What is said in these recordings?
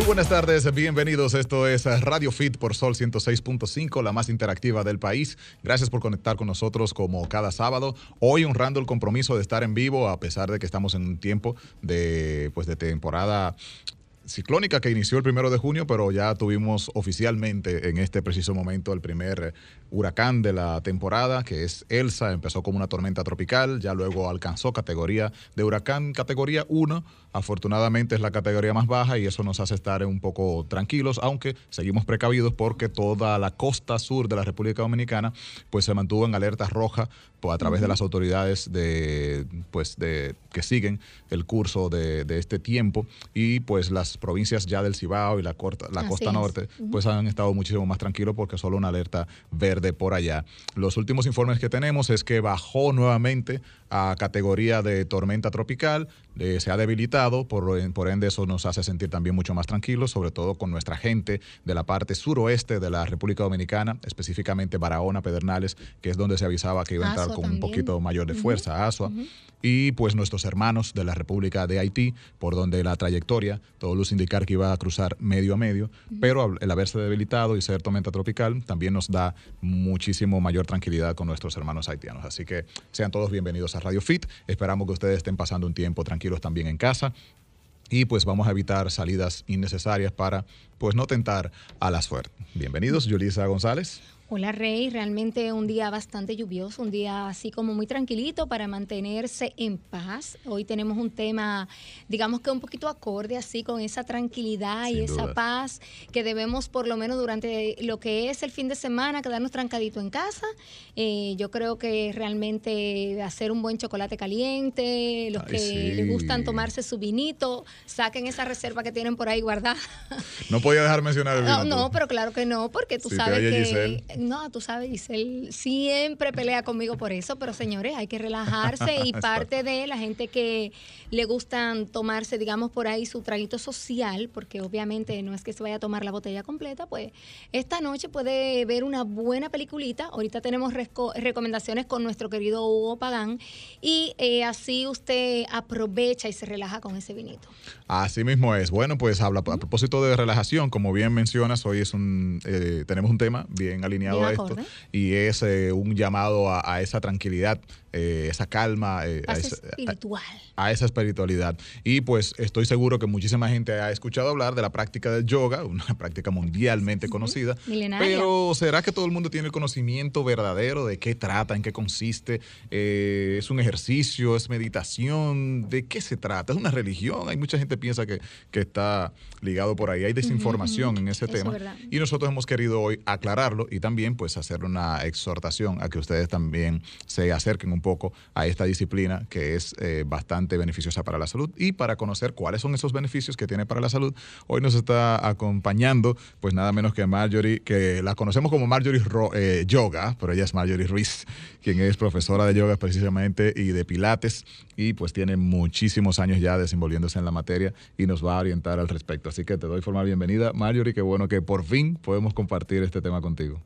Muy buenas tardes, bienvenidos. Esto es Radio Fit por Sol 106.5, la más interactiva del país. Gracias por conectar con nosotros como cada sábado. Hoy honrando el compromiso de estar en vivo, a pesar de que estamos en un tiempo de, pues, de temporada ciclónica que inició el primero de junio, pero ya tuvimos oficialmente en este preciso momento el primer huracán de la temporada, que es Elsa. Empezó como una tormenta tropical, ya luego alcanzó categoría de huracán, categoría 1. Afortunadamente es la categoría más baja y eso nos hace estar un poco tranquilos, aunque seguimos precavidos porque toda la costa sur de la República Dominicana pues se mantuvo en alerta roja pues, a través de las autoridades de, pues, de, que siguen el curso de, de este tiempo. Y pues las provincias ya del Cibao y la, corta, la costa norte pues han estado muchísimo más tranquilos porque solo una alerta verde de por allá. Los últimos informes que tenemos es que bajó nuevamente a categoría de tormenta tropical, eh, se ha debilitado, por, por ende eso nos hace sentir también mucho más tranquilos, sobre todo con nuestra gente de la parte suroeste de la República Dominicana, específicamente Barahona, Pedernales, que es donde se avisaba que iba a entrar con un poquito mayor de fuerza, Asua, y pues nuestros hermanos de la República de Haití, por donde la trayectoria, todo luz indicar que iba a cruzar medio a medio, pero el haberse debilitado y ser tormenta tropical también nos da muchísimo mayor tranquilidad con nuestros hermanos haitianos. Así que sean todos bienvenidos a Radio Fit. Esperamos que ustedes estén pasando un tiempo tranquilos también en casa. Y pues vamos a evitar salidas innecesarias para pues no tentar a la suerte. Bienvenidos, Yulisa González. Hola Rey, realmente un día bastante lluvioso, un día así como muy tranquilito para mantenerse en paz. Hoy tenemos un tema, digamos que un poquito acorde así con esa tranquilidad y esa paz que debemos por lo menos durante lo que es el fin de semana quedarnos trancadito en casa. Eh, yo creo que realmente hacer un buen chocolate caliente, los que les gustan tomarse su vinito, saquen esa reserva que tienen por ahí guardada. No podía dejar mencionar el vino. No, no, pero claro que no, porque tú sabes que no, tú sabes, Giselle siempre pelea conmigo por eso, pero señores, hay que relajarse y parte de la gente que le gustan tomarse, digamos, por ahí su traguito social, porque obviamente no es que se vaya a tomar la botella completa, pues esta noche puede ver una buena peliculita. Ahorita tenemos recomendaciones con nuestro querido Hugo Pagán y eh, así usted aprovecha y se relaja con ese vinito. Así mismo es. Bueno, pues habla a propósito de relajación, como bien mencionas, hoy es un eh, tenemos un tema bien alineado a esto y es eh, un llamado a, esa tranquilidad, eh, esa calma, a, esa, espiritual. a, esa espiritualidad. Y pues estoy seguro que muchísima gente ha escuchado hablar de la práctica del yoga, una práctica mundialmente conocida. Pero ¿será que todo el mundo tiene el conocimiento verdadero de qué trata, en qué consiste? ¿Es un ejercicio? ¿Es meditación? ¿De qué se trata? ¿Es una religión? Hay mucha gente piensa que, que está ligado por ahí. Hay desinformación en ese tema. Y nosotros hemos querido hoy aclararlo y también pues hacer una exhortación a que ustedes también se acerquen un poco a esta disciplina que es eh, bastante beneficiosa para la salud y para conocer cuáles son esos beneficios que tiene para la salud. Hoy nos está acompañando pues nada menos que Marjorie, que la conocemos como Marjorie eh, Yoga, pero ella es Marjorie Ruiz, quien es profesora de yoga precisamente y de pilates y pues tiene muchísimos años ya desenvolviéndose en la materia y nos va a orientar al respecto. Así que te doy formal bienvenida, Marjorie, qué bueno que por fin podemos compartir este tema contigo.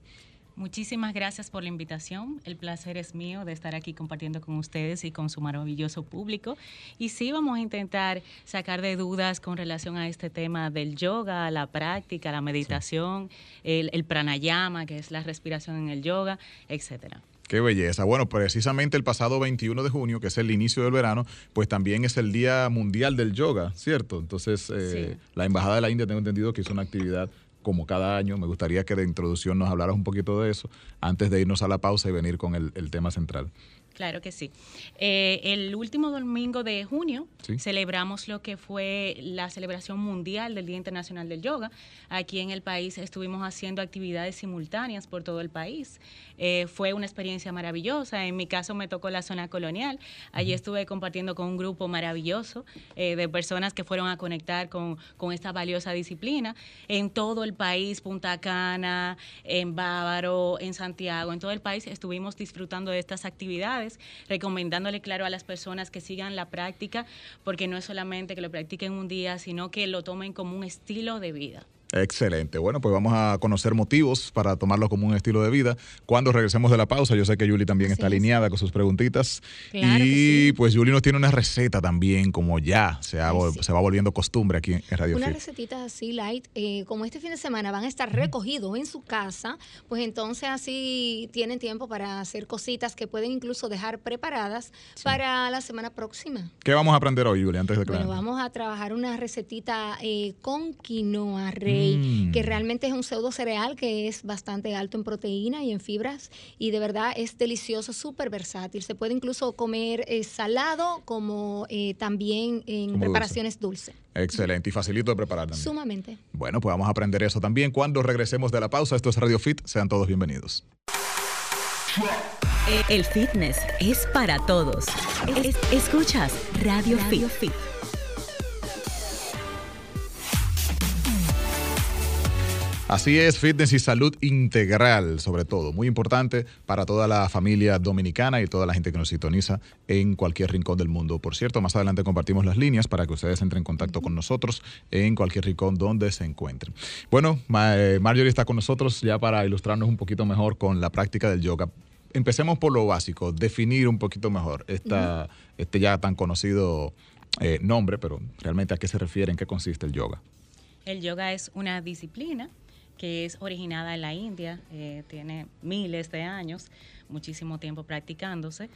Muchísimas gracias por la invitación. El placer es mío de estar aquí compartiendo con ustedes y con su maravilloso público. Y sí, vamos a intentar sacar de dudas con relación a este tema del yoga, la práctica, la meditación, el, el, pranayama, que es la respiración en el yoga, etcétera. Qué belleza. Bueno, precisamente el pasado 21 de junio, que es el inicio del verano, pues también es el Día Mundial del Yoga, ¿cierto? Entonces, eh, la Embajada de la India, tengo entendido que hizo una actividad como cada año. Me gustaría que de introducción nos hablaras un poquito de eso antes de irnos a la pausa y venir con el tema central. Claro que sí. Eh, el último domingo de junio celebramos lo que fue la celebración mundial del Día Internacional del Yoga. Aquí en el país estuvimos haciendo actividades simultáneas por todo el país. Eh, fue una experiencia maravillosa. En mi caso me tocó la zona colonial. Allí estuve compartiendo con un grupo maravilloso eh, de personas que fueron a conectar con, con, esta valiosa disciplina. En todo el país, Punta Cana, en Bávaro, en Santiago, en todo el país estuvimos disfrutando de estas actividades recomendándole, claro, a las personas que sigan la práctica, porque no es solamente que lo practiquen un día, sino que lo tomen como un estilo de vida. Excelente. Bueno, pues vamos a conocer motivos para tomarlo como un estilo de vida. Cuando regresemos de la pausa, yo sé que Julie también está alineada con sus preguntitas. y pues Julie nos tiene una receta también, como ya se, se va volviendo costumbre aquí en Radio Una recetita así light, eh, como este fin de semana van a estar recogidos en su casa, pues entonces así tienen tiempo para hacer cositas que pueden incluso dejar preparadas para la semana próxima. ¿Qué vamos a aprender hoy, Julie, antes de Bueno, vamos a trabajar una recetita eh, con quinoa rey, mm. que realmente es un pseudo cereal que es bastante alto en proteína y en fibras y de verdad es delicioso, súper versátil. Se puede incluso comer eh, salado como también en preparaciones dulces. Excelente y facilito de preparar también. Sumamente. Bueno, pues vamos a aprender eso también cuando regresemos de la pausa. Esto es Radio Fit. Sean todos bienvenidos. El fitness es para todos. escuchas Radio, Fit. Así es, fitness y salud integral, sobre todo, muy importante para toda la familia dominicana y toda la gente que nos sintoniza en cualquier rincón del mundo. Por cierto, más adelante compartimos las líneas para que ustedes entren en contacto con nosotros en cualquier rincón donde se encuentren. Bueno, eh, Marjorie está con nosotros ya para ilustrarnos un poquito mejor con la práctica del yoga. Empecemos por lo básico, definir un poquito mejor esta, este ya tan conocido eh, nombre, pero realmente a qué se refiere, en qué consiste el yoga. El yoga es una disciplina que es originada en la India, eh, tiene miles de años, muchísimo tiempo practicándose.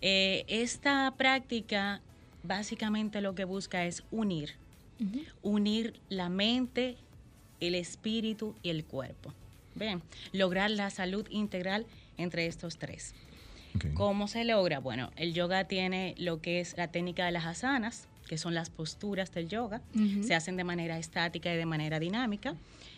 Eh, esta práctica básicamente lo que busca es unir, unir la mente, el espíritu y el cuerpo. Bien, lograr la salud integral entre estos tres. ¿Cómo se logra? Bueno, el yoga tiene lo que es la técnica de las asanas, que son las posturas del yoga. Se hacen de manera estática y de manera dinámica.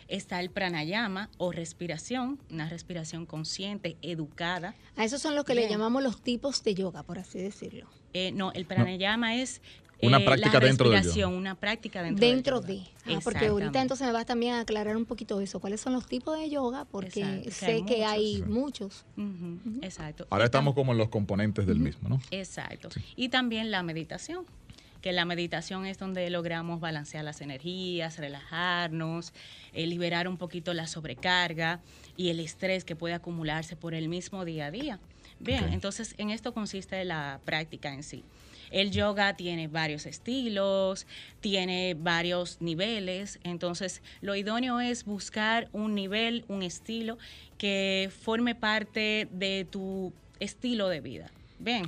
Está el pranayama o respiración, una respiración consciente, educada. A esos son los que le llamamos los tipos de yoga, por así decirlo. Eh, no, el pranayama es una eh, práctica dentro de una práctica dentro, dentro de. Ah, porque ahorita entonces me vas también a aclarar un poquito eso. ¿Cuáles son los tipos de yoga? Porque sé que hay, muchos. Exacto. Ahora estamos como en los componentes del mismo, ¿no? Exacto. Y también la meditación que la meditación es donde logramos balancear las energías, relajarnos, eh, liberar un poquito la sobrecarga y el estrés que puede acumularse por el mismo día a día. Bien, entonces en esto consiste la práctica en sí. El yoga tiene varios estilos, tiene varios niveles, entonces lo idóneo es buscar un nivel, un estilo que forme parte de tu estilo de vida. Bien,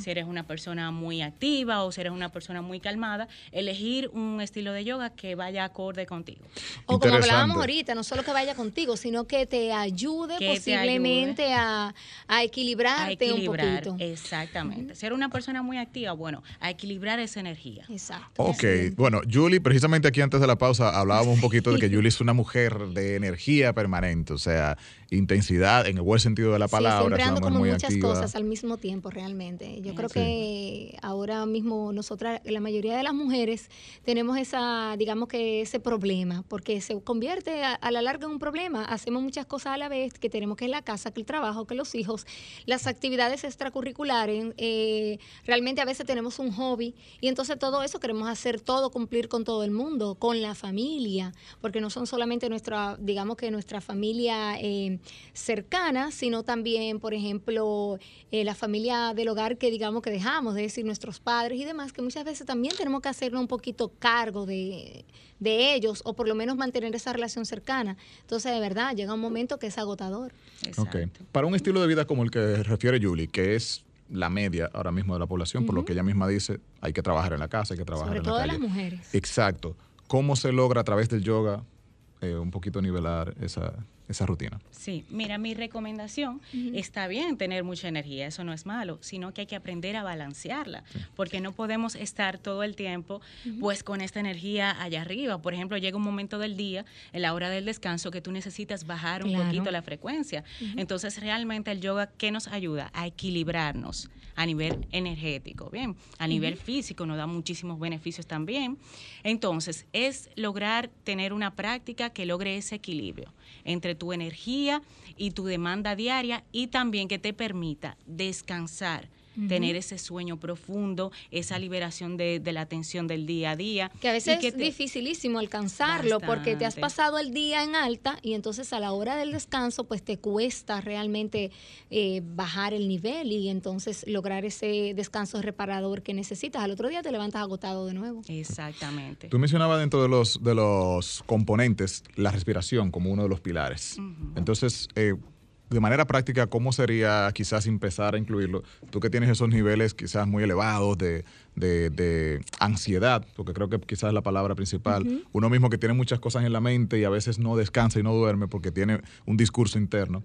si eres una persona muy activa o si eres una persona muy calmada, elegir un estilo de yoga que vaya acorde contigo. O como hablábamos ahorita, no solo que vaya contigo, sino que te ayude posiblemente A, equilibrarte un poquito. Exactamente. Si eres una persona muy activa, bueno, a equilibrar esa energía. Exacto. Ok, bueno, Julie, precisamente aquí antes de la pausa hablábamos un poquito de que Julie es una mujer de energía permanente, o sea, intensidad en el buen sentido de la palabra. Sí, siempre como muchas cosas al mismo tiempo realmente. Yo creo que ahora mismo nosotras, la mayoría de las mujeres, tenemos esa, digamos que ese problema, porque se convierte a, la larga en un problema. Hacemos muchas cosas a la vez, que tenemos que la casa, que el trabajo, que los hijos, las actividades extracurriculares. Eh, realmente a veces tenemos un hobby y entonces todo eso queremos hacer todo, cumplir con todo el mundo, con la familia, porque no son solamente nuestra, digamos que nuestra familia eh, cercana, sino también, por ejemplo, eh, la familia del hogar que digamos que dejamos, es decir, nuestros padres y demás, que muchas veces también tenemos que hacernos un poquito cargo de, ellos o por lo menos mantener esa relación cercana. Entonces, de verdad, llega un momento que es agotador. Para un estilo de vida como el que refiere Julie, que es la media ahora mismo de la población, por lo que ella misma dice, hay que trabajar en la casa, hay que trabajar en la calle. Sobre todo las mujeres. Exacto. ¿Cómo se logra a través del yoga eh, un poquito nivelar esa, esa rutina. Sí, mira, mi recomendación está bien tener mucha energía, eso no es malo, sino que hay que aprender a balancearla, porque no podemos estar todo el tiempo pues con esta energía allá arriba. Por ejemplo, llega un momento del día, en la hora del descanso, que tú necesitas bajar un poquito la frecuencia. Entonces, realmente el yoga, ¿qué nos ayuda? A equilibrarnos a nivel energético, bien, a nivel físico nos da muchísimos beneficios también. Entonces, es lograr tener una práctica que logre ese equilibrio entre tu energía y tu demanda diaria y también que te permita descansar tener ese sueño profundo, esa liberación de, la tensión del día a día. Que a veces es dificilísimo alcanzarlo porque te has pasado el día en alta y entonces a la hora del descanso pues te cuesta realmente eh, bajar el nivel y entonces lograr ese descanso reparador que necesitas. Al otro día te levantas agotado de nuevo. Exactamente. Tú mencionabas dentro de los, de los componentes la respiración como uno de los pilares. Entonces, eh, de manera práctica, ¿cómo sería quizás empezar a incluirlo? Tú que tienes esos niveles quizás muy elevados de, ansiedad, porque creo que quizás es la palabra principal. Uno mismo que tiene muchas cosas en la mente y a veces no descansa y no duerme porque tiene un discurso interno.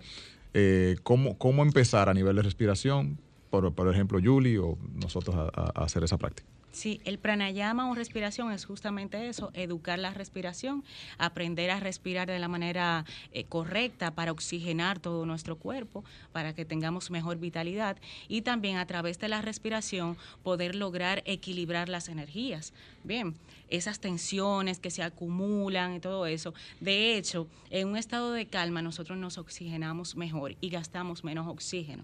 Eh, ¿cómo, ¿Cómo empezar a nivel de respiración? Por, por ejemplo, Julie o nosotros a hacer esa práctica. Sí, el pranayama o respiración es justamente eso, educar la respiración, aprender a respirar de la manera eh, correcta para oxigenar todo nuestro cuerpo, para que tengamos mejor vitalidad y también a través de la respiración poder lograr equilibrar las energías. Bien, esas tensiones que se acumulan y todo eso. De hecho, en un estado de calma nosotros nos oxigenamos mejor y gastamos menos oxígeno.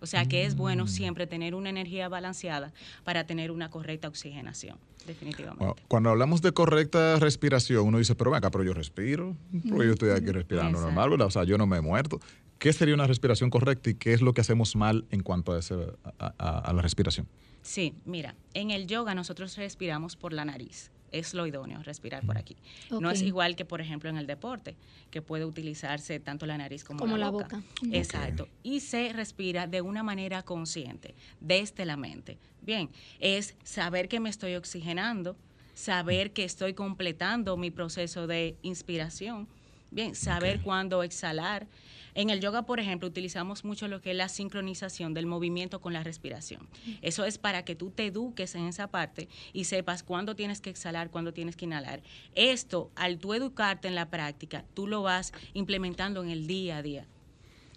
O sea que es bueno siempre tener una energía balanceada para tener una correcta oxigenación, definitivamente. cuando hablamos de correcta respiración, uno dice, pero venga, pero yo respiro, porque yo estoy aquí respirando normal, ¿verdad? O sea, yo no me he muerto. ¿Qué sería una respiración correcta y qué es lo que hacemos mal en cuanto a, a la respiración? Sí, mira, en el yoga nosotros respiramos por la nariz es lo idóneo, respirar por aquí. No es igual que, por ejemplo, en el deporte, que puede utilizarse tanto la nariz como, la, boca. Exacto. Y se respira de una manera consciente, desde la mente. Bien, es saber que me estoy oxigenando, saber que estoy completando mi proceso de inspiración, bien, saber cuándo exhalar en el yoga, por ejemplo, utilizamos mucho lo que es la sincronización del movimiento con la respiración. Eso es para que tú te eduques en esa parte y sepas cuándo tienes que exhalar, cuándo tienes que inhalar. Esto, al tú educarte en la práctica, tú lo vas implementando en el día a día.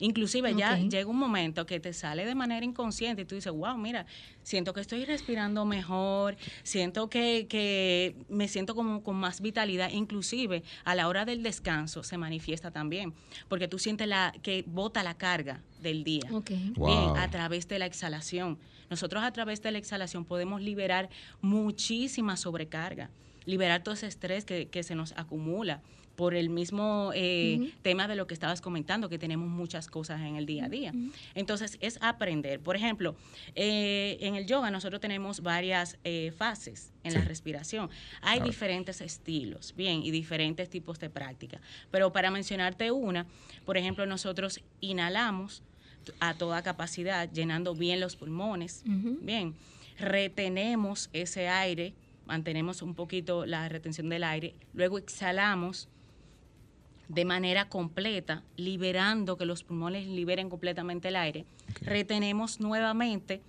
Inclusive ya llega un momento que te sale de manera inconsciente y tú dices, wow, mira, siento que estoy respirando mejor, siento que, me siento como con más vitalidad. Inclusive a la hora del descanso se manifiesta también, porque tú sientes la, que bota la carga del día. Bien, a través de la exhalación. Nosotros a través de la exhalación podemos liberar muchísima sobrecarga, liberar todo ese estrés que, que se nos acumula por el mismo eh, tema de lo que estabas comentando, que tenemos muchas cosas en el día a día. Entonces, es aprender. Por ejemplo, eh, en el yoga nosotros tenemos varias eh, fases en la respiración. Hay diferentes estilos, bien, y diferentes tipos de práctica. Pero para mencionarte una, por ejemplo, nosotros inhalamos a toda capacidad, llenando bien los pulmones, bien, retenemos ese aire mantenemos un poquito la retención del aire, luego exhalamos de manera completa, liberando que los pulmones liberen completamente el aire. Retenemos nuevamente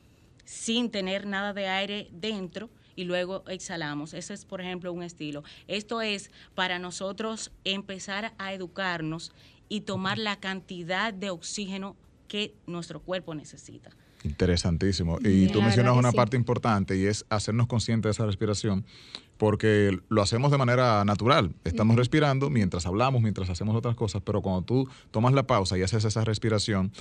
sin tener nada de aire dentro y luego exhalamos. Ese es, por ejemplo, un estilo. Esto es para nosotros empezar a educarnos y tomar la cantidad de oxígeno que nuestro cuerpo necesita. Interesantísimo. Y tú mencionas una parte importante y es hacernos conscientes de esa respiración, porque lo hacemos de manera natural. Estamos respirando mientras hablamos, mientras hacemos otras cosas, pero cuando tú tomas la pausa y haces esa respiración,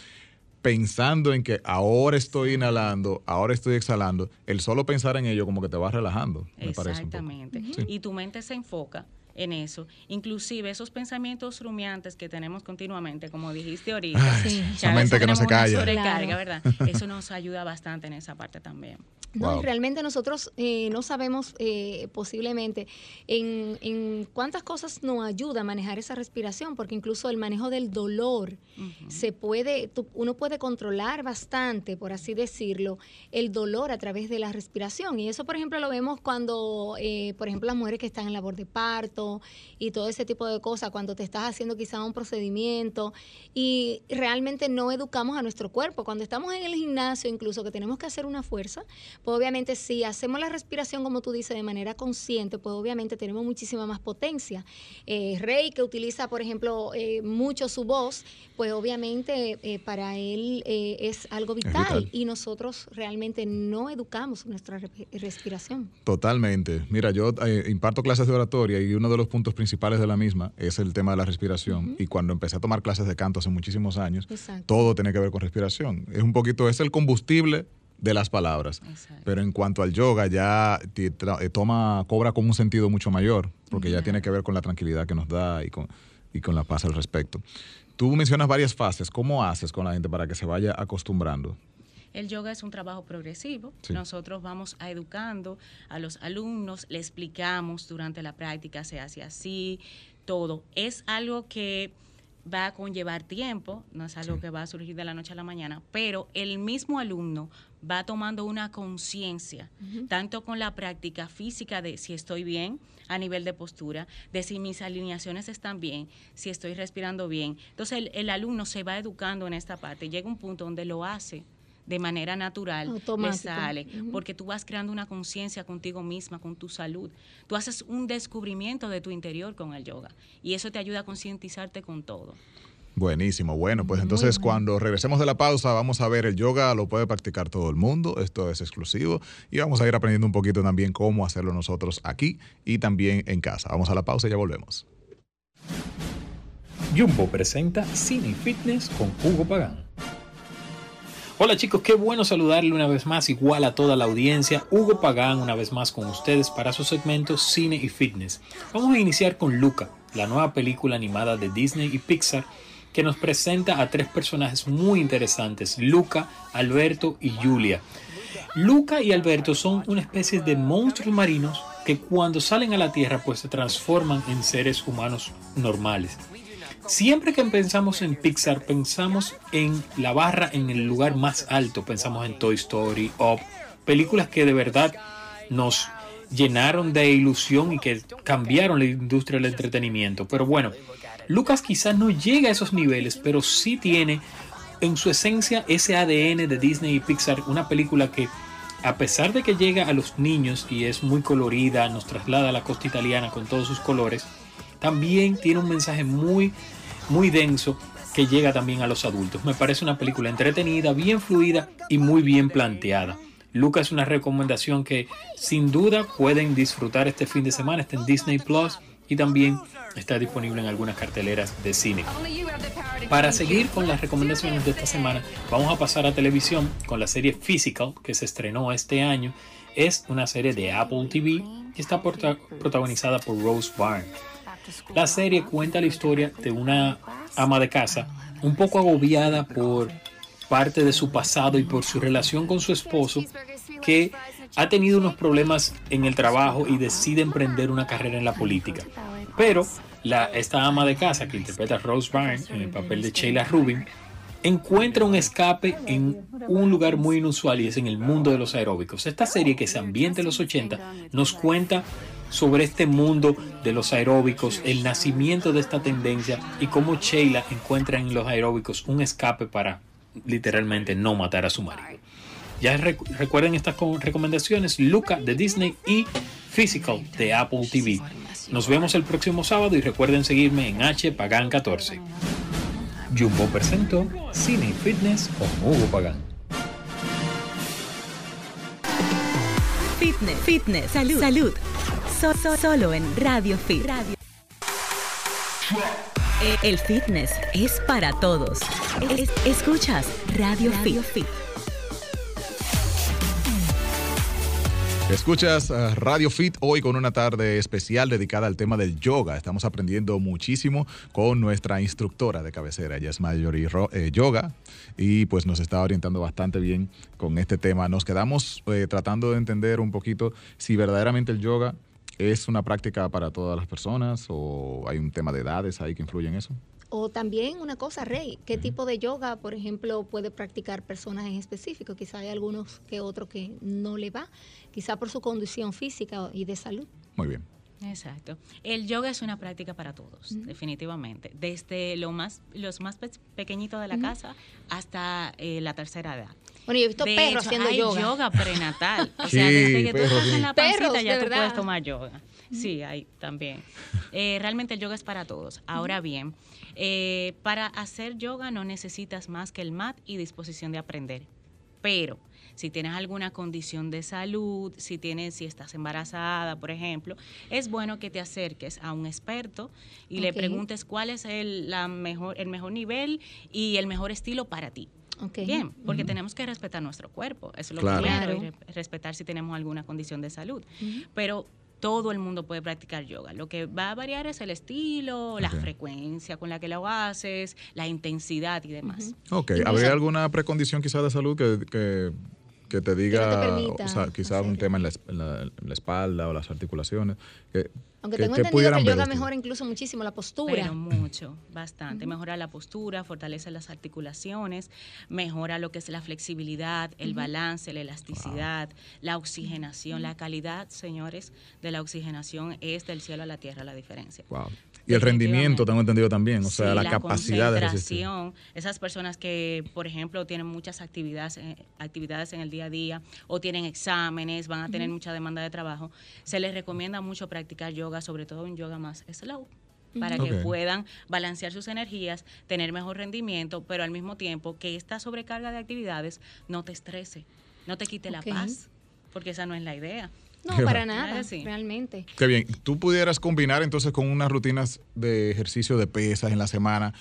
pensando en que ahora estoy inhalando, ahora estoy exhalando, el solo pensar en ello como que te va relajando, me parece. Exactamente. Y tu mente se enfoca en eso. Inclusive esos pensamientos rumiantes que tenemos continuamente, como dijiste ahorita, mente que no se calla. Sobrecarga, ¿verdad? Eso nos ayuda bastante en esa parte también. No, realmente nosotros eh, no sabemos eh, posiblemente en, cuántas cosas nos ayuda a manejar esa respiración, porque incluso el manejo del dolor se puede, uno puede controlar bastante, por así decirlo, el dolor a través de la respiración. Y eso, por ejemplo, lo vemos cuando, eh, por ejemplo, las mujeres que están en labor de parto y todo ese tipo de cosas, cuando te estás haciendo quizá un procedimiento y realmente no educamos a nuestro cuerpo. Cuando estamos en el gimnasio, incluso que tenemos que hacer una fuerza, pues obviamente si hacemos la respiración, como tú dices, de manera consciente, pues obviamente tenemos muchísima más potencia. Eh, Rey, que utiliza, por ejemplo, eh, mucho su voz, pues obviamente eh, para él es algo vital, y nosotros realmente no educamos nuestra respiración. Totalmente. Mira, yo imparto clases de oratoria y uno de los puntos principales de la misma es el tema de la respiración. Y cuando empecé a tomar clases de canto hace muchísimos años, todo tiene que ver con respiración. Es un poquito, es el combustible de las palabras. Pero en cuanto al yoga, ya eh, toma, cobra como un sentido mucho mayor, porque ya tiene que ver con la tranquilidad que nos da y con, y con la paz al respecto. Tú mencionas varias fases. ¿Cómo haces con la gente para que se vaya acostumbrando? El yoga es un trabajo progresivo. Nosotros vamos a educando a los alumnos, le explicamos durante la práctica, se hace así, todo. Es algo que va a conllevar tiempo, no es algo que va a surgir de la noche a la mañana, pero el mismo alumno va tomando una conciencia, tanto con la práctica física de si estoy bien a nivel de postura, de si mis alineaciones están bien, si estoy respirando bien. Entonces el alumno se va educando en esta parte, llega un punto donde lo hace de manera natural le sale, porque tú vas creando una conciencia contigo misma, con tu salud. Tú haces un descubrimiento de tu interior con el yoga y eso te ayuda a concientizarte con todo. Buenísimo, bueno, pues entonces cuando regresemos de la pausa vamos a ver el yoga, lo puede practicar todo el mundo, esto es exclusivo y vamos a ir aprendiendo un poquito también cómo hacerlo nosotros aquí y también en casa. Vamos a la pausa y ya volvemos. Jumbo presenta Cine y Fitness con Hugo Pagán. Hola chicos, qué bueno saludarle una vez más, igual a toda la audiencia. Hugo Pagán una vez más con ustedes para su segmento Cine y Fitness. Vamos a iniciar con Luca, la nueva película animada de Disney y Pixar que nos presenta a tres personajes muy interesantes, Luca, Alberto y Julia. Luca y Alberto son una especie de monstruos marinos que cuando salen a la Tierra pues se transforman en seres humanos normales. Siempre que pensamos en Pixar, pensamos en la barra en el lugar más alto. Pensamos en Toy Story, Up, películas que de verdad nos llenaron de ilusión y que cambiaron la industria del entretenimiento. Pero bueno, Lucas quizás no llega a esos niveles, pero sí tiene en su esencia ese ADN de Disney y Pixar, una película que a pesar de que llega a los niños y es muy colorida, nos traslada a la costa italiana con todos sus colores, también tiene un mensaje muy, muy denso que llega también a los adultos. Me parece una película entretenida, bien fluida y muy bien planteada. Lucas es una recomendación que sin duda pueden disfrutar este fin de semana. Está en Disney Plus y también está disponible en algunas carteleras de cine. Para seguir con las recomendaciones de esta semana, vamos a pasar a televisión con la serie Physical que se estrenó este año. Es una serie de Apple TV que está protagonizada por Rose Byrne. La serie cuenta la historia de una ama de casa un poco agobiada por parte de su pasado y por su relación con su esposo que ha tenido unos problemas en el trabajo y decide emprender una carrera en la política. Pero la, esta ama de casa que interpreta Rose Byrne en el papel de Sheila Rubin encuentra un escape en un lugar muy inusual y es en el mundo de los aeróbicos. Esta serie que se ambienta en los 80 nos cuenta sobre este mundo de los aeróbicos, el nacimiento de esta tendencia y cómo Sheila encuentra en los aeróbicos un escape para literalmente no matar a su marido. Ya recuerden estas recomendaciones, Luca de Disney y Physical de Apple TV. Nos vemos el próximo sábado y recuerden seguirme en H Pagan 14. Jumbo presentó Cine Fitness con Hugo Pagán. Fitness, fitness, salud, salud. Solo en Radio Fit. Radio. El fitness es para todos. escuchas Radio, Radio Fit. Escuchas uh, Radio Fit hoy con una tarde especial dedicada al tema del yoga. Estamos aprendiendo muchísimo con nuestra instructora de cabecera, ella es Mayori eh, Yoga, y pues nos está orientando bastante bien con este tema. Nos quedamos eh, tratando de entender un poquito si verdaderamente el yoga es una práctica para todas las personas o hay un tema de edades ahí que influye en eso. O también una cosa, Rey, ¿qué tipo de yoga, por ejemplo, puede practicar personas en específico? Quizá hay algunos que otros que no le va, quizá por su condición física y de salud. Muy bien. Exacto. El yoga es una práctica para todos, definitivamente. Desde lo más, los más pequeñitos de la casa hasta eh, la tercera edad. Bueno, yo he visto perros haciendo hay yoga. yoga prenatal. O sea, desde que tú estás en la pancita ya tú puedes tomar yoga. Sí, hay también. Eh, realmente el yoga es para todos. Ahora bien, eh, para hacer yoga no necesitas más que el mat y disposición de aprender. Pero si tienes alguna condición de salud, si tienes, si estás embarazada, por ejemplo, es bueno que te acerques a un experto y le preguntes cuál es el, la mejor, el mejor nivel y el mejor estilo para ti. Bien, porque tenemos que respetar nuestro cuerpo. Eso es lo primero, y respetar si tenemos alguna condición de salud. Pero todo el mundo puede practicar yoga. Lo que va a variar es el estilo, la frecuencia con la que lo haces, la intensidad y demás. Ok, ¿habría alguna precondición quizás de salud que, que, te diga, o sea, quizás un tema en la, espalda o las articulaciones? Que, aunque tengo entendido que el yoga mejora incluso muchísimo la postura. Pero mucho, bastante. Mejora la postura, fortalece las articulaciones, mejora lo que es la flexibilidad, el balance, la elasticidad, la oxigenación. La calidad, señores, de la oxigenación es del cielo a la tierra la diferencia. Wow. Y el rendimiento, tengo entendido también, o sea, la, capacidad de resistir. Esas personas que, por ejemplo, tienen muchas actividades, eh, actividades en el día a día o tienen exámenes, van a tener mucha demanda de trabajo, se les recomienda mucho practicar yoga, sobre todo un yoga más slow para que puedan balancear sus energías, tener mejor rendimiento, pero al mismo tiempo que esta sobrecarga de actividades no te estrese, no te quite la paz, porque esa no es la idea. No, para nada, realmente. Qué bien. ¿Tú pudieras combinar entonces con unas rutinas de ejercicio de pesas en la semana?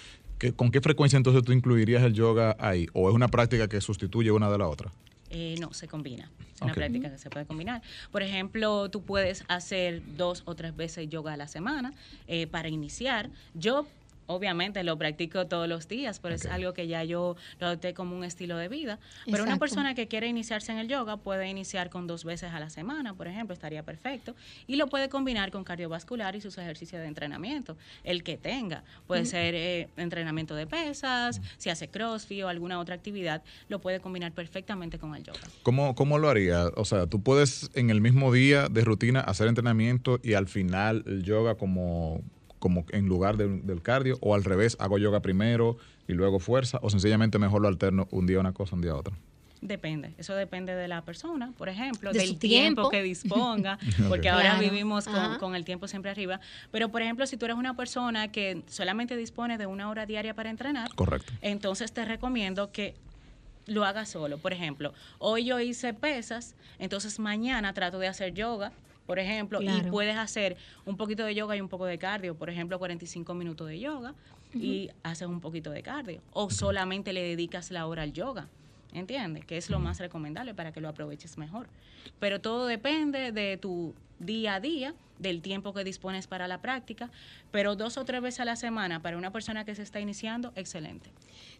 ¿Con qué frecuencia entonces tú incluirías el yoga ahí? ¿O es una práctica que sustituye una de la otra? Eh, no, se combina. Es una práctica que se puede combinar. Por ejemplo, tú puedes hacer dos o tres veces yoga a la semana eh, para iniciar. Yo obviamente lo practico todos los días, pero es algo que ya yo lo adopté como un estilo de vida. Pero una persona que quiere iniciarse en el yoga puede iniciar con dos veces a la semana, por ejemplo, estaría perfecto. Y lo puede combinar con cardiovascular y sus ejercicios de entrenamiento, el que tenga. Puede ser eh, entrenamiento de pesas, si hace crossfit o alguna otra actividad, lo puede combinar perfectamente con el yoga. ¿Cómo, cómo lo haría? O sea, tú puedes en el mismo día de rutina hacer entrenamiento y al final el yoga como como en lugar del cardio, o al revés, hago yoga primero y luego fuerza, o sencillamente mejor lo alterno un día una cosa, un día otra. Depende, eso depende de la persona, por ejemplo, del tiempo. que disponga, porque ahora vivimos con, el tiempo siempre arriba. Pero, por ejemplo, si tú eres una persona que solamente dispone de una hora diaria para entrenar, Correcto. entonces te recomiendo que lo hagas solo. Por ejemplo, hoy yo hice pesas, entonces mañana trato de hacer yoga por ejemplo, y puedes hacer un poquito de yoga y un poco de cardio, por ejemplo, 45 minutos de yoga y haces un poquito de cardio, o solamente le dedicas la hora al yoga. ¿Entiendes? Que es lo más recomendable para que lo aproveches mejor. Pero todo depende de tu día a día, del tiempo que dispones para la práctica, pero dos o tres veces a la semana para una persona que se está iniciando, excelente.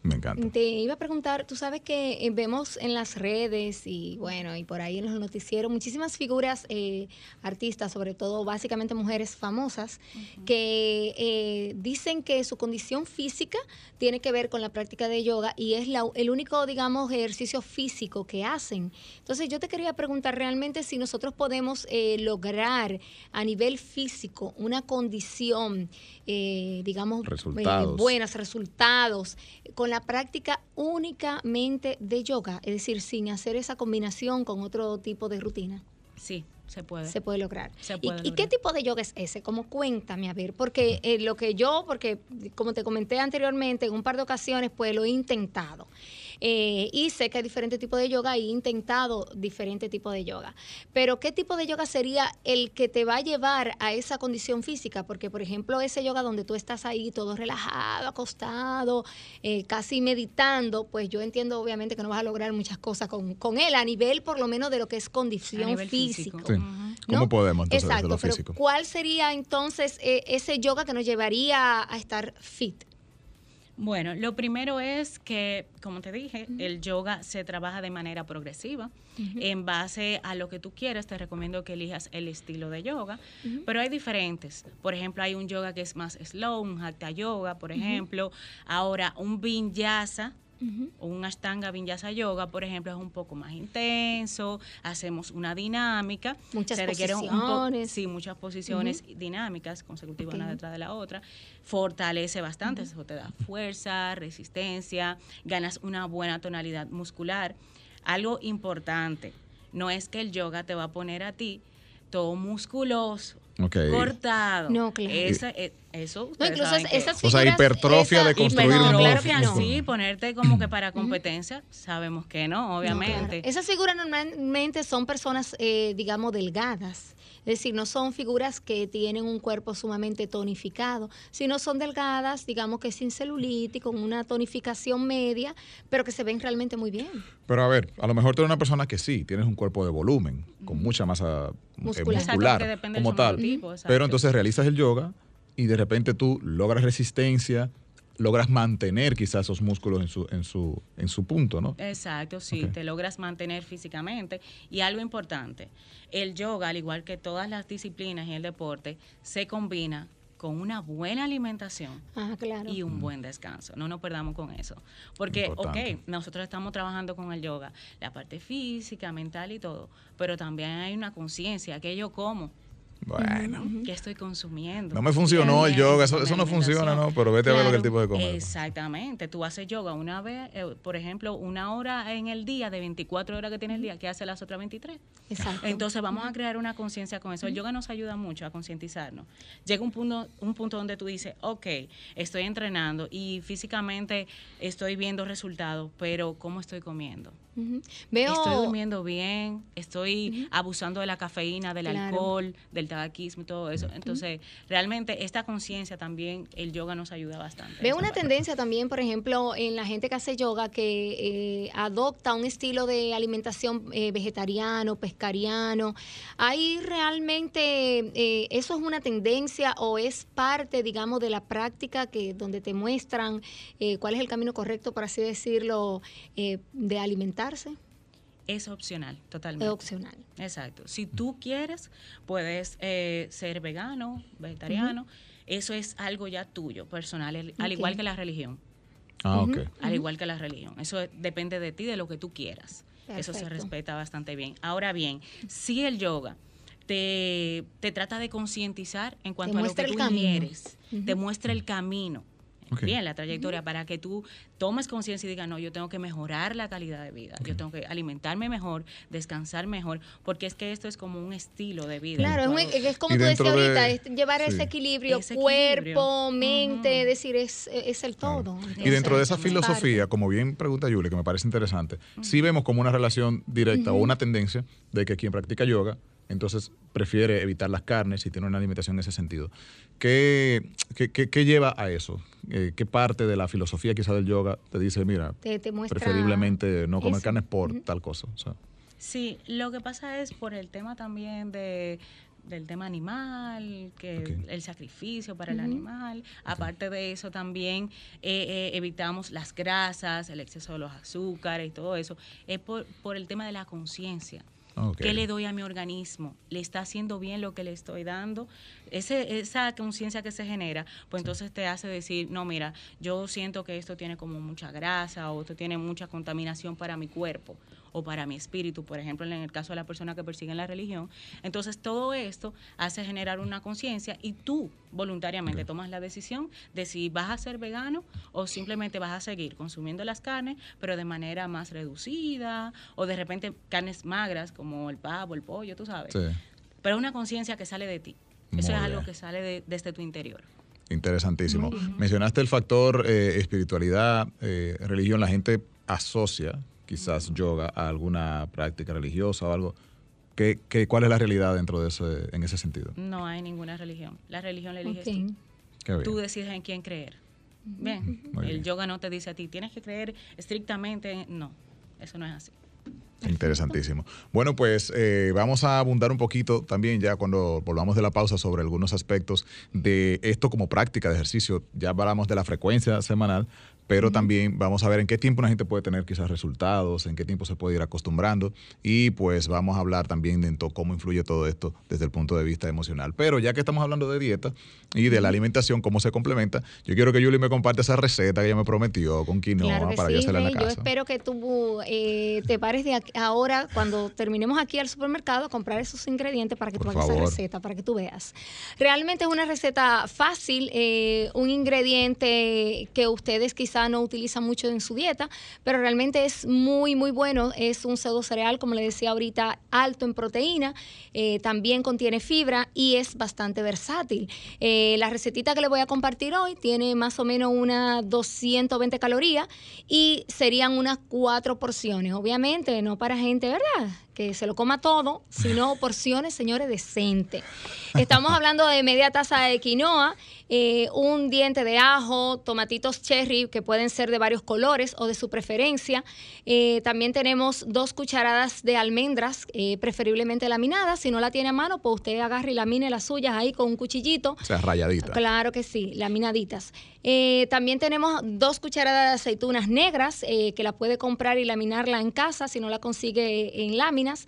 Me encanta. Te iba a preguntar, tú sabes que eh, vemos en las redes y bueno, y por ahí en los noticieros muchísimas figuras eh, artistas, sobre todo básicamente mujeres famosas, que eh, dicen que su condición física tiene que ver con la práctica de yoga y es la, el único, digamos, ejercicio físico que hacen. Entonces yo te quería preguntar realmente si nosotros podemos lograr a nivel físico una condición, digamos, buenas, resultados, con la práctica únicamente de yoga, es decir, sin hacer esa combinación con otro tipo de rutina? Sí, se puede. Se puede lograr. ¿Y, qué tipo de yoga es ese? Como cuéntame, a ver, porque eh, lo que yo, porque como te comenté anteriormente, en un par de ocasiones, pues lo he intentado. Eh, y sé que hay diferentes tipos de yoga y he intentado diferentes tipos de yoga. Pero ¿qué tipo de yoga sería el que te va a llevar a esa condición física? Porque, por ejemplo, ese yoga donde tú estás ahí todo relajado, acostado, eh, casi meditando, pues yo entiendo obviamente que no vas a lograr muchas cosas con, con él, a nivel por lo menos de lo que es condición física. ¿Cómo podemos entonces Exacto, pero ¿cuál sería entonces eh, ese yoga que nos llevaría a estar fit? Bueno, lo primero es que, como te dije, el yoga se trabaja de manera progresiva. En base a lo que tú quieres, te recomiendo que elijas el estilo de yoga, pero hay diferentes. Por ejemplo, hay un yoga que es más slow, un hatha yoga, por ejemplo. Ahora, un vinyasa, un Ashtanga Vinyasa Yoga, por ejemplo, es un poco más intenso, hacemos una dinámica. Muchas posiciones. sí, muchas posiciones dinámicas, consecutivas una detrás de la otra. Fortalece bastante, eso te da fuerza, resistencia, ganas una buena tonalidad muscular. Algo importante, no es que el yoga te va a poner a ti todo musculoso, cortado. No, claro. Esa, eh, Eso. No, incluso esas figuras, O sea, hipertrofia de construir un Claro que sí, ponerte como que para competencia, sabemos que no, obviamente. Esas figuras normalmente son personas, eh, digamos, delgadas. Es decir, no son figuras que tienen un cuerpo sumamente tonificado, sino son delgadas, digamos que sin celulitis, con una tonificación media, pero que se ven realmente muy bien. Pero a ver, a lo mejor tú eres una persona que sí, tienes un cuerpo de volumen, con mucha masa eh, muscular, como tal. pero entonces realizas el yoga y de repente tú logras resistencia, logras mantener quizás esos músculos en su, en su, en su punto, ¿no? Exacto, sí, te logras mantener físicamente. Y algo importante, el yoga, al igual que todas las disciplinas y el deporte, se combina con una buena alimentación ah, y un buen descanso. No nos perdamos con eso. Porque, ok, nosotros estamos trabajando con el yoga, la parte física, mental y todo, pero también hay una conciencia, que yo como, bueno. ¿Qué estoy consumiendo? No me funcionó el yoga, eso, no funciona, ¿no? Pero vete a ver lo que el tipo de comer. Exactamente. Tú haces yoga una vez, eh, por ejemplo, una hora en el día, de 24 horas que tiene el día, ¿qué hace las otras 23? Exacto. Entonces vamos a crear una conciencia con eso. El yoga nos ayuda mucho a concientizarnos. Llega un punto, un punto donde tú dices, ok, estoy entrenando y físicamente estoy viendo resultados, pero ¿cómo estoy comiendo? Veo... Estoy durmiendo bien, estoy abusando de la cafeína, del alcohol, del tabaquismo y todo eso. Entonces, realmente esta conciencia también, el yoga nos ayuda bastante. Veo una tendencia también, por ejemplo, en la gente que hace yoga que eh, adopta un estilo de alimentación eh, vegetariano, pescariano. ¿Hay realmente, eh, eso es una tendencia o es parte, digamos, de la práctica que donde te muestran cuál es el camino correcto, por así decirlo, de alimentar? Es opcional, totalmente. Es opcional. Exacto. Si tú quieres, puedes eh, ser vegano, vegetariano. Eso es algo ya tuyo, personal, al igual que la religión. Ah, ok. Al igual que la religión. Eso depende de ti, de lo que tú quieras. Eso se respeta bastante bien. Ahora bien, si el yoga te, trata de concientizar en cuanto a lo que tú quieres, te muestra el camino bien la trayectoria para que tú tomes conciencia y digas, no, yo tengo que mejorar la calidad de vida, yo tengo que alimentarme mejor, descansar mejor, porque es que esto es como un estilo de vida. Claro, es, como tú decías ahorita, es llevar ese, equilibrio, cuerpo, mente, decir, es, es el todo. y dentro de esa filosofía, como bien pregunta Julia, que me parece interesante, sí vemos como una relación directa o una tendencia de que quien practica yoga entonces prefiere evitar las carnes y tiene una alimentación en ese sentido. ¿Qué, qué, lleva a eso? Eh, ¿Qué parte de la filosofía quizá del yoga te dice, mira, preferiblemente no comer carnes por tal cosa? Sí, lo que pasa es por el tema también de del tema animal, que el sacrificio para el animal. Aparte de eso, también eh, eh, evitamos las grasas, el exceso de los azúcares y todo eso. Es por, por el tema de la conciencia. ¿Qué le doy a mi organismo? ¿Le está haciendo bien lo que le estoy dando? Ese, esa conciencia que se genera, pues entonces te hace decir, no, mira, yo siento que esto tiene como mucha grasa o esto tiene mucha contaminación para mi cuerpo o para mi espíritu, por ejemplo, en el caso de la persona que persigue la religión. Entonces, todo esto hace generar una conciencia y tú voluntariamente tomas la decisión de si vas a ser vegano o simplemente vas a seguir consumiendo las carnes, pero de manera más reducida o de repente carnes magras como el pavo, el pollo, tú sabes. Pero una conciencia que sale de ti. Eso es algo que sale desde tu interior. Interesantísimo. Mencionaste el factor eh, espiritualidad, eh, religión. La gente asocia quizás yoga a alguna práctica religiosa o algo. ¿Qué, qué, cuál es la realidad dentro de ese, en ese sentido? No hay ninguna religión. La religión la eliges tú. Tú decides en quién creer. Bien, el yoga no te dice a ti, tienes que creer estrictamente. En... No, eso no es así. Interesantísimo. Bueno, pues eh, vamos a abundar un poquito también ya cuando volvamos de la pausa sobre algunos aspectos de esto como práctica de ejercicio. Ya hablamos de la frecuencia semanal, pero también vamos a ver en qué tiempo una gente puede tener quizás resultados, en qué tiempo se puede ir acostumbrando y pues vamos a hablar también de cómo influye todo esto desde el punto de vista emocional. Pero ya que estamos hablando de dieta y de la alimentación, cómo se complementa, yo quiero que Julie me comparte esa receta que ella me prometió con quinoa para yo hacerla en la casa. Yo espero que tú eh, te pares de ahora, cuando terminemos aquí al supermercado, a comprar esos ingredientes para que tú hagas esa receta, para que tú veas. Realmente es una receta fácil, eh, un ingrediente que ustedes no utilizan mucho en su dieta, pero realmente es muy, muy bueno. Es un pseudo cereal, como le decía ahorita, alto en proteína, eh, también contiene fibra y es bastante versátil. Eh, la recetita que le voy a compartir hoy tiene más o menos unas 220 calorías y serían unas cuatro porciones. Obviamente, no para gente, ¿verdad? Que se lo coma todo, sino porciones, señores, decentes. Estamos hablando de media taza de quinoa, eh, un diente de ajo, tomatitos cherry que pueden ser de varios colores o de su preferencia. Eh, también tenemos dos cucharadas de almendras, eh, preferiblemente laminadas. Si no la tiene a mano, pues usted agarre y lamine las suyas ahí con un cuchillito. O sea, rayaditas. Claro que sí, laminaditas. también tenemos dos cucharadas de aceitunas negras que la puede comprar y laminarla en casa si no la consigue en láminas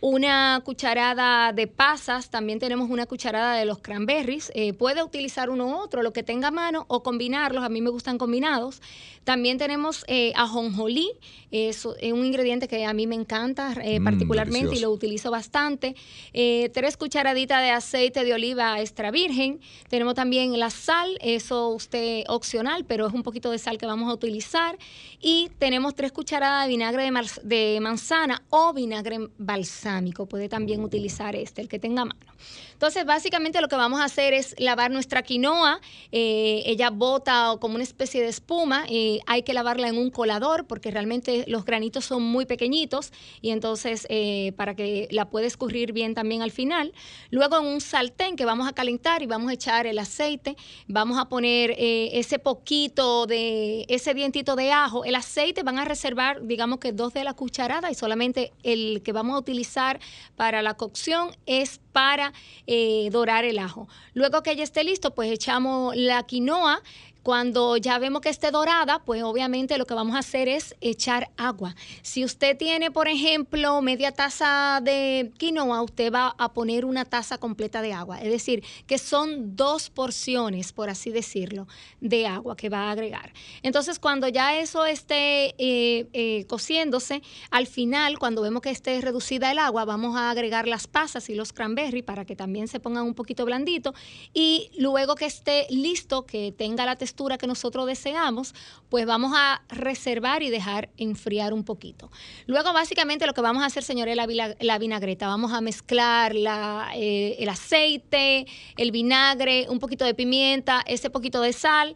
una cucharada de pasas, también tenemos una cucharada de los cranberries. Eh, puede utilizar uno u otro, lo que tenga a mano, o combinarlos. A mí me gustan combinados. También tenemos eh, ajonjolí, es, un ingrediente que a mí me encanta eh, mm, particularmente y lo utilizo bastante. Eh, tres cucharaditas de aceite de oliva extra virgen. Tenemos también la sal, eso usted opcional, pero es un poquito de sal que vamos a utilizar. Y tenemos tres cucharadas de vinagre de manzana o vinagre balsámico. Puede también utilizar este, el que tenga mano. Entonces, básicamente lo que vamos a hacer es lavar nuestra quinoa. Eh, ella bota como una especie de espuma. Eh, hay que lavarla en un colador porque realmente los granitos son muy pequeñitos y entonces eh, para que la pueda escurrir bien también al final. Luego en un sartén que vamos a calentar y vamos a echar el aceite. Vamos a poner ese poquito de ese dientito de ajo. El aceite van a reservar, digamos que dos de la cucharada y solamente el que vamos a utilizar para la cocción es para eh, dorar el ajo. Luego que ya esté listo, pues echamos la quinoa cuando ya vemos que esté dorada, pues obviamente lo que vamos a hacer es echar agua. Si usted tiene, por ejemplo, media taza de quinoa, usted va a poner una taza completa de agua. Es decir, que son dos porciones, por así decirlo, de agua que va a agregar. Entonces, cuando ya eso esté eh, eh, cociéndose, al final, cuando vemos que esté reducida el agua, vamos a agregar las pasas y los cranberry para que también se pongan un poquito blandito. Y luego que esté listo, que tenga la textura que nosotros deseamos, pues vamos a reservar y dejar enfriar un poquito. Luego, básicamente, lo que vamos a hacer, señores, la, la vinagreta. Vamos a mezclar la, eh, el aceite, el vinagre, un poquito de pimienta, ese poquito de sal.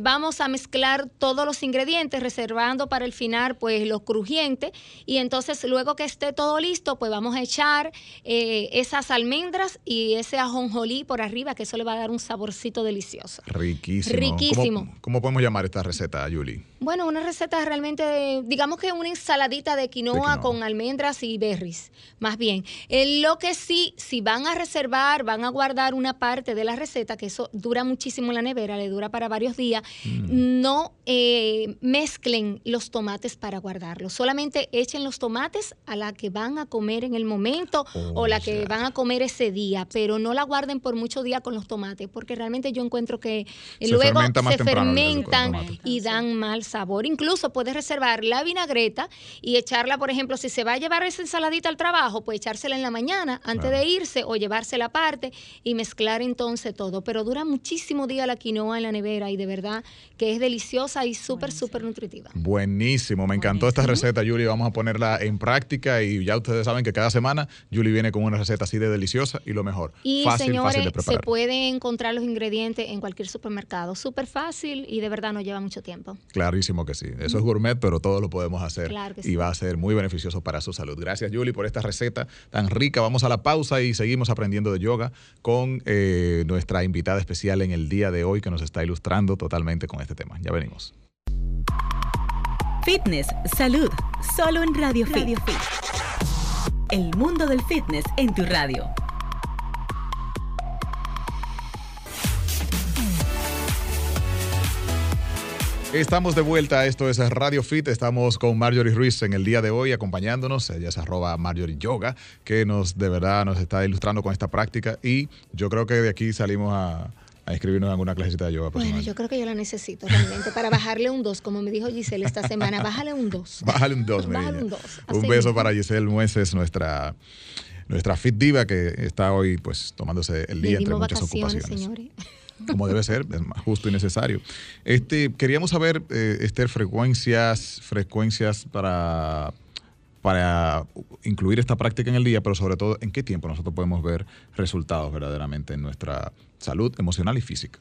Vamos a mezclar todos los ingredientes, reservando para el final, pues, los crujientes. Y entonces, luego que esté todo listo, pues vamos a echar eh, esas almendras y ese ajonjolí por arriba, que eso le va a dar un saborcito delicioso. Riquísimo. Riquísimo. ¿Cómo, podemos llamar esta receta, Julie? Bueno, una receta realmente, digamos que una ensaladita de quinoa, con almendras y berries, más bien. lo que sí, si van a reservar, van a guardar una parte de la receta, que eso dura muchísimo en la nevera, le dura para varios días, mm. no eh, mezclen los tomates para guardarlos. Solamente echen los tomates a la que van a comer en el momento o la que van a comer ese día, pero no la guarden por muchos días con los tomates, porque realmente yo encuentro que luego se fermentan y dan mal sabor. Incluso puedes reservar la vinagreta y echarla, por ejemplo, si se va a llevar esa ensaladita al trabajo, pues echársela en la mañana antes de irse o llevársela aparte y mezclar entonces todo. Pero dura muchísimo día la quinoa en la nevera y de verdad que es deliciosa y súper, súper nutritiva. Buenísimo, me encantó esta receta, Julie. Vamos a ponerla en práctica y ya ustedes saben que cada semana Julie viene con una receta así de deliciosa y lo mejor. Y fácil, fácil de preparar. se pueden encontrar los ingredientes en cualquier supermercado. Súper fácil y de verdad no lleva mucho tiempo. Clarísimo que sí. Eso es gourmet, pero todo lo podemos hacer y va a ser muy beneficioso para su salud. Gracias, Julie, por esta receta tan rica. Vamos a la pausa y seguimos aprendiendo de yoga con eh, nuestra invitada especial en el día de hoy que nos está ilustrando totalmente con este tema. Ya venimos. Fitness, salud, solo en Radio, radio Fit. El mundo del fitness en tu radio. Estamos de vuelta, esto es Radio Fit, estamos con Marjorie Ruiz en el día de hoy acompañándonos, ella es arroba Marjorie Yoga, que nos de verdad nos está ilustrando con esta práctica y yo creo que de aquí salimos a, a inscribirnos en alguna clasita de yoga. Bueno, yo creo que yo la necesito realmente para bajarle un 2, como me dijo Giselle esta semana. Bájale un 2. Bájale un 2, Bájale un 2. Un beso para Giselle Mueces, nuestra nuestra fit diva que está hoy pues tomándose el día entre muchas ocupaciones. Señores. Como debe ser, es justo y necesario. Este, queríamos saber, eh, Esther, frecuencias, frecuencias para, para incluir esta práctica en el día, pero sobre todo en qué tiempo nosotros podemos ver resultados verdaderamente en nuestra salud emocional y física.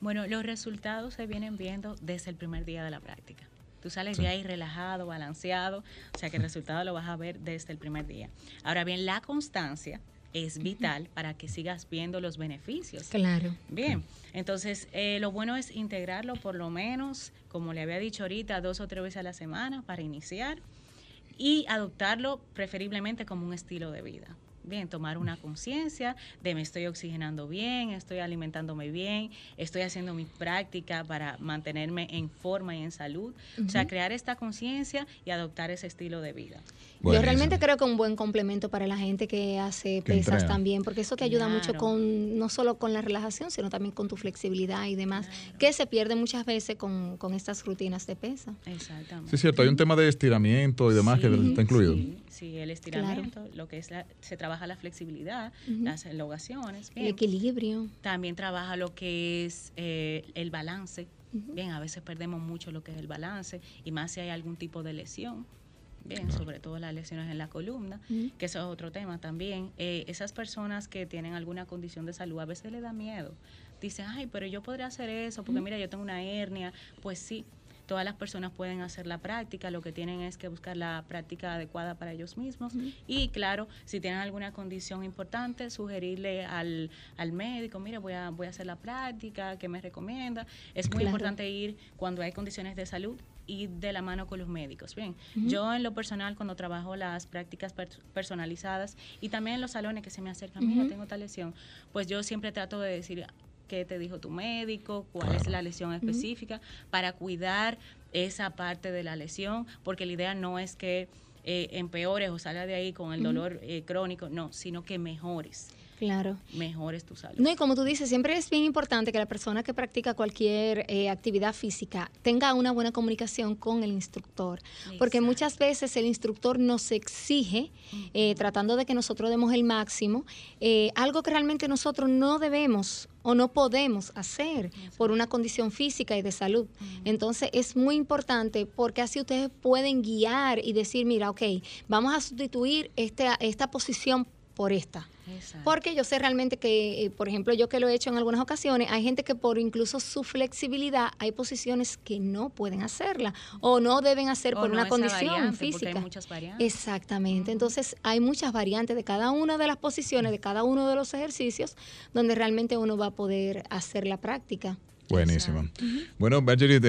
Bueno, los resultados se vienen viendo desde el primer día de la práctica. Tú sales de ahí relajado, balanceado, o sea que el resultado lo vas a ver desde el primer día. Ahora bien, la constancia es vital para que sigas viendo los beneficios. Claro. Bien, entonces eh, lo bueno es integrarlo por lo menos, como le había dicho ahorita, dos o tres veces a la semana para iniciar y adoptarlo preferiblemente como un estilo de vida bien, tomar una conciencia de me estoy oxigenando bien, estoy alimentándome bien, estoy haciendo mi práctica para mantenerme en forma y en salud. O sea, crear esta conciencia y adoptar ese estilo de vida. Yo realmente creo que un buen complemento para la gente que hace pesas también, porque eso te ayuda mucho con no solo con la relajación, sino también con tu flexibilidad y demás, que se pierde muchas veces con, estas rutinas de pesa. Exactamente. Sí, es cierto, hay un tema de estiramiento y demás que está incluido. Sí, el estiramiento, lo que es se trabaja la flexibilidad, las elongaciones, el equilibrio. También trabaja lo que es eh, el balance. Bien, a veces perdemos mucho lo que es el balance y más si hay algún tipo de lesión bien, sobre todo las lesiones en la columna, que eso es otro tema también. Eh, esas personas que tienen alguna condición de salud a veces les da miedo. Dicen, ay, pero yo podría hacer eso, porque mira, yo tengo una hernia. Pues sí, todas las personas pueden hacer la práctica, lo que tienen es que buscar la práctica adecuada para ellos mismos. Y claro, si tienen alguna condición importante, sugerirle al, al médico, mira, voy a, voy a hacer la práctica, ¿qué me recomienda? Es muy importante ir cuando hay condiciones de salud y de la mano con los médicos. Bien, yo en lo personal cuando trabajo las prácticas personalizadas y también en los salones que se me acercan, mira, tengo tal lesión, pues yo siempre trato de decir qué te dijo tu médico, cuál es la lesión específica, para cuidar esa parte de la lesión, porque la idea no es que eh, empeores o salgas de ahí con el dolor eh, crónico, no, sino que mejores. Claro. Mejores tu salud. No, y como tú dices, siempre es bien importante que la persona que practica cualquier eh, actividad física tenga una buena comunicación con el instructor. Porque muchas veces el instructor nos exige, eh, tratando de que nosotros demos el máximo, eh, algo que realmente nosotros no debemos o no podemos hacer por una condición física y de salud. Entonces es muy importante porque así ustedes pueden guiar y decir, mira, ok, vamos a sustituir esta, esta posición por esta. Porque yo sé realmente que, eh, por ejemplo, yo que lo he hecho en algunas ocasiones, hay gente que por incluso su flexibilidad hay posiciones que no pueden hacerla o no deben hacer por una condición física. Hay muchas variantes. Exactamente. Entonces hay muchas variantes de cada una de las posiciones, de cada uno de los ejercicios, donde realmente uno va a poder hacer la práctica. Buenísimo. Bueno, Marjorie,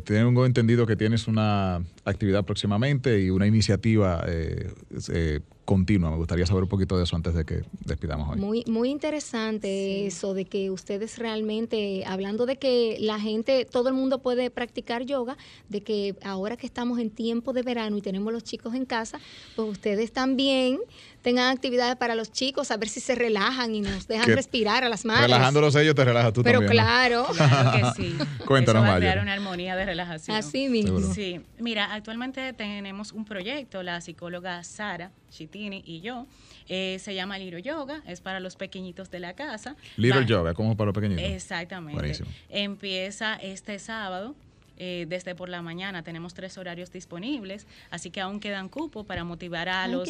tengo entendido que tienes una actividad próximamente y una iniciativa eh, eh, continua. Me gustaría saber un poquito de eso antes de que despidamos hoy. Muy, muy interesante eso de que ustedes realmente, hablando de que la gente, todo el mundo puede practicar yoga, de que ahora que estamos en tiempo de verano y tenemos los chicos en casa, pues ustedes también tengan actividades para los chicos, a ver si se relajan y nos dejan respirar a las madres. Relajándolos ellos te relajas tú Pero también. Pero claro. Claro que sí. Cuéntanos, Eso va a crear una armonía de relajación. Así mismo. Sí. Mira, actualmente tenemos un proyecto, la psicóloga Sara Chitini y yo. Eh, se llama Little Yoga, es para los pequeñitos de la casa. Little Yoga, como para los pequeñitos. Exactamente. Buenísimo. Empieza este sábado eh, desde por la mañana tenemos tres horarios disponibles, así que aún quedan cupos para motivar a los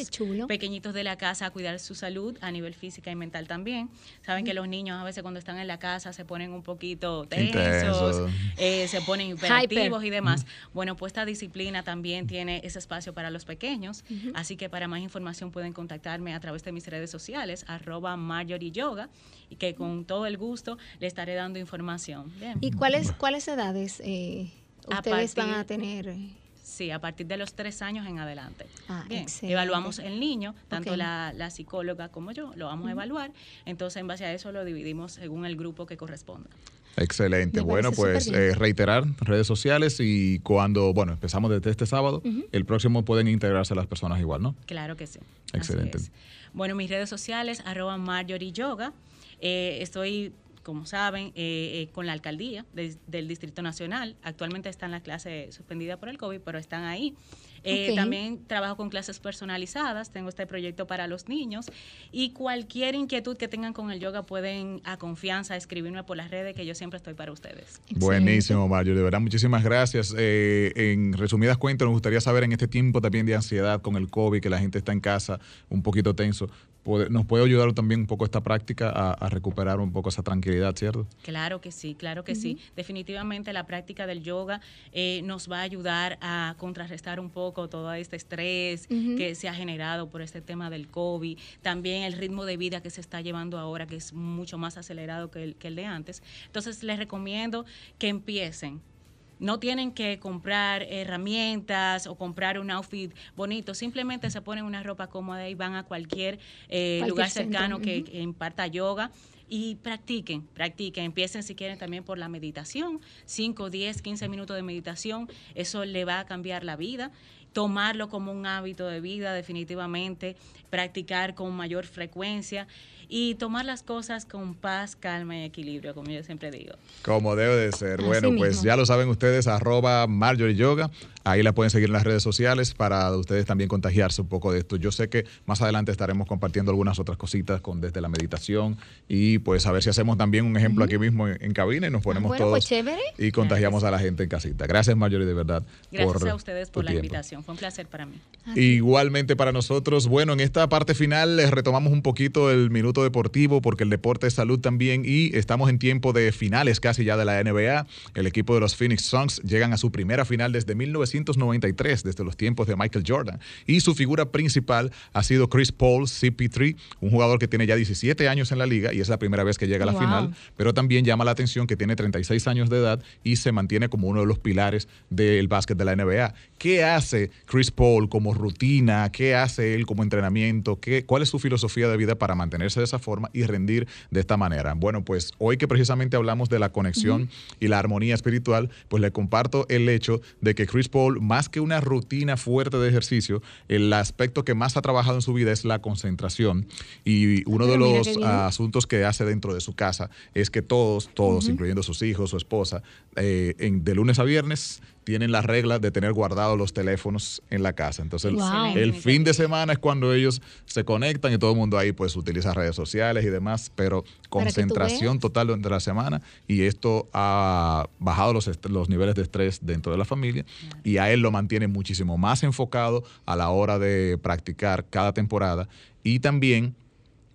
pequeñitos de la casa a cuidar su salud a nivel física y mental también. Saben que los niños a veces cuando están en la casa se ponen un poquito tensos, eh, se ponen hiperactivos y demás. Bueno, pues esta disciplina también tiene ese espacio para los pequeños, así que para más información pueden contactarme a través de mis redes sociales, arroba Marjorie Yoga, y que con todo el gusto le estaré dando información. ¿Y cuáles, cuáles edades? Eh, ustedes van a tener? Sí, a partir de los tres años en adelante. Ah, Bien, evaluamos el niño, tanto la, psicóloga como yo, lo vamos a evaluar. Entonces, en base a eso lo dividimos según el grupo que corresponda. Excelente. Bueno, pues eh, reiterar redes sociales y cuando, bueno, empezamos desde este sábado, el próximo pueden integrarse las personas igual, ¿no? Claro que sí. Excelente. Bueno, mis redes sociales, arroba Marjorie Yoga. Eh, estoy como saben, eh, con la alcaldía del Distrito Nacional. Actualmente están las clases suspendidas por el COVID, pero están ahí. Eh, también trabajo con clases personalizadas, tengo este proyecto para los niños y cualquier inquietud que tengan con el yoga pueden a confianza escribirme por las redes que yo siempre estoy para ustedes. Buenísimo, Mario, de verdad muchísimas gracias. Eh, en resumidas cuentas, nos gustaría saber en este tiempo también de ansiedad con el COVID, que la gente está en casa un poquito tenso, nos puede ayudar también un poco esta práctica a, recuperar un poco esa tranquilidad, ¿cierto? Claro que sí, claro que sí. Definitivamente la práctica del yoga eh, nos va a ayudar a contrarrestar un poco todo este estrés que se ha generado por este tema del COVID, también el ritmo de vida que se está llevando ahora, que es mucho más acelerado que el, que el de antes. Entonces les recomiendo que empiecen no tienen que comprar herramientas o comprar un outfit bonito, simplemente se ponen una ropa cómoda y van a cualquier, eh, lugar cercano que, imparta yoga y practiquen, practiquen, empiecen si quieren también por la meditación, 5, 10, 15 minutos de meditación, eso le va a cambiar la vida, tomarlo como un hábito de vida definitivamente, practicar con mayor frecuencia y tomar las cosas con paz, calma y equilibrio, como yo siempre digo. Como debe de ser. bueno, pues ya lo saben ustedes, arroba Marjorie Yoga. Ahí la pueden seguir en las redes sociales para ustedes también contagiarse un poco de esto. Yo sé que más adelante estaremos compartiendo algunas otras cositas con desde la meditación y pues a ver si hacemos también un ejemplo aquí mismo en, cabina y nos ponemos ah, todos pues y contagiamos a la gente en casita. Gracias Marjorie, de verdad. Gracias a ustedes por la invitación. Fue un placer para mí. Igualmente para nosotros. Bueno, en esta parte final les retomamos un poquito el minuto deportivo porque el deporte es salud también y estamos en tiempo de finales casi ya de la NBA. El equipo de los Phoenix Suns llegan a su primera final desde 1993, desde los tiempos de Michael Jordan. Y su figura principal ha sido Chris Paul, CP3, un jugador que tiene ya 17 años en la liga y es la primera vez que llega a la final, pero también llama la atención que tiene 36 años de edad y se mantiene como uno de los pilares del básquet de la NBA. ¿Qué hace Chris Paul como rutina? ¿Qué hace él como entrenamiento? ¿Qué, ¿Cuál es su filosofía de vida para mantenerse de esa forma y rendir de esta manera? Bueno, pues hoy que precisamente hablamos de la conexión y la armonía espiritual, pues le comparto el hecho de que Chris Paul, más que una rutina fuerte de ejercicio, el aspecto que más ha trabajado en su vida es la concentración. Y uno de los asuntos que hace dentro de su casa es que todos, todos, incluyendo sus hijos, su esposa, eh, en, de lunes a viernes tienen la regla de tener guardados los teléfonos en la casa. Entonces, el, fin de semana es cuando ellos se conectan y todo el mundo ahí pues utiliza redes sociales y demás, pero concentración total durante la semana y esto ha bajado los, los niveles de estrés dentro de la familia y a él lo mantiene muchísimo más enfocado a la hora de practicar cada temporada y también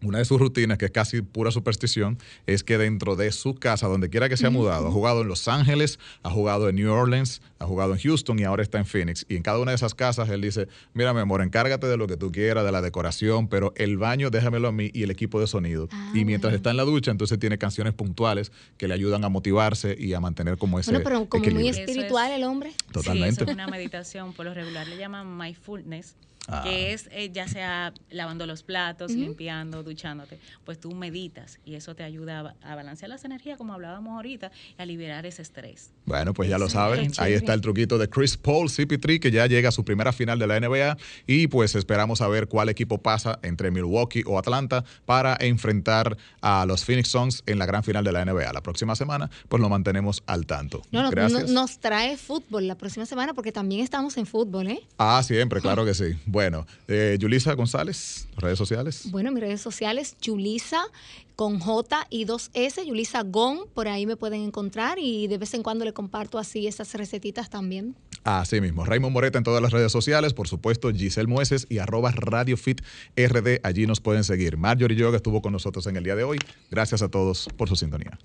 una de sus rutinas, que es casi pura superstición, es que dentro de su casa, donde quiera que se ha mudado, ha jugado en Los Ángeles, ha jugado en New Orleans, ha jugado en Houston y ahora está en Phoenix. Y en cada una de esas casas él dice, mira mi amor, encárgate de lo que tú quieras, de la decoración, pero el baño déjamelo a mí y el equipo de sonido. Ah, y mientras está en la ducha, entonces tiene canciones puntuales que le ayudan a motivarse y a mantener como ese Bueno, pero como muy espiritual el hombre. Totalmente. Sí, es una meditación, por lo regular le llaman mindfulness Ah. que es eh, ya sea lavando los platos, limpiando, duchándote, pues tú meditas y eso te ayuda a, balancear las energías, como hablábamos ahorita, y a liberar ese estrés. Bueno, pues ya lo saben, ahí está el truquito de Chris Paul CP3, que ya llega a su primera final de la NBA y pues esperamos a ver cuál equipo pasa entre Milwaukee o Atlanta para enfrentar a los Phoenix Suns en la gran final de la NBA. La próxima semana, pues lo mantenemos al tanto. No, Gracias. nos trae fútbol la próxima semana porque también estamos en fútbol, ¿eh? Ah, siempre, claro que sí. Bueno, eh, Yulisa González, redes sociales. Bueno, mis redes sociales, Yulisa con J y dos S, Yulisa Gon, por ahí me pueden encontrar y de vez en cuando le comparto así esas recetitas también. Así mismo, Raymond Moreta en todas las redes sociales, por supuesto, Giselle Mueces y arroba RadioFitRD, allí nos pueden seguir. Marjorie Yoga estuvo con nosotros en el día de hoy. Gracias a todos por su sintonía.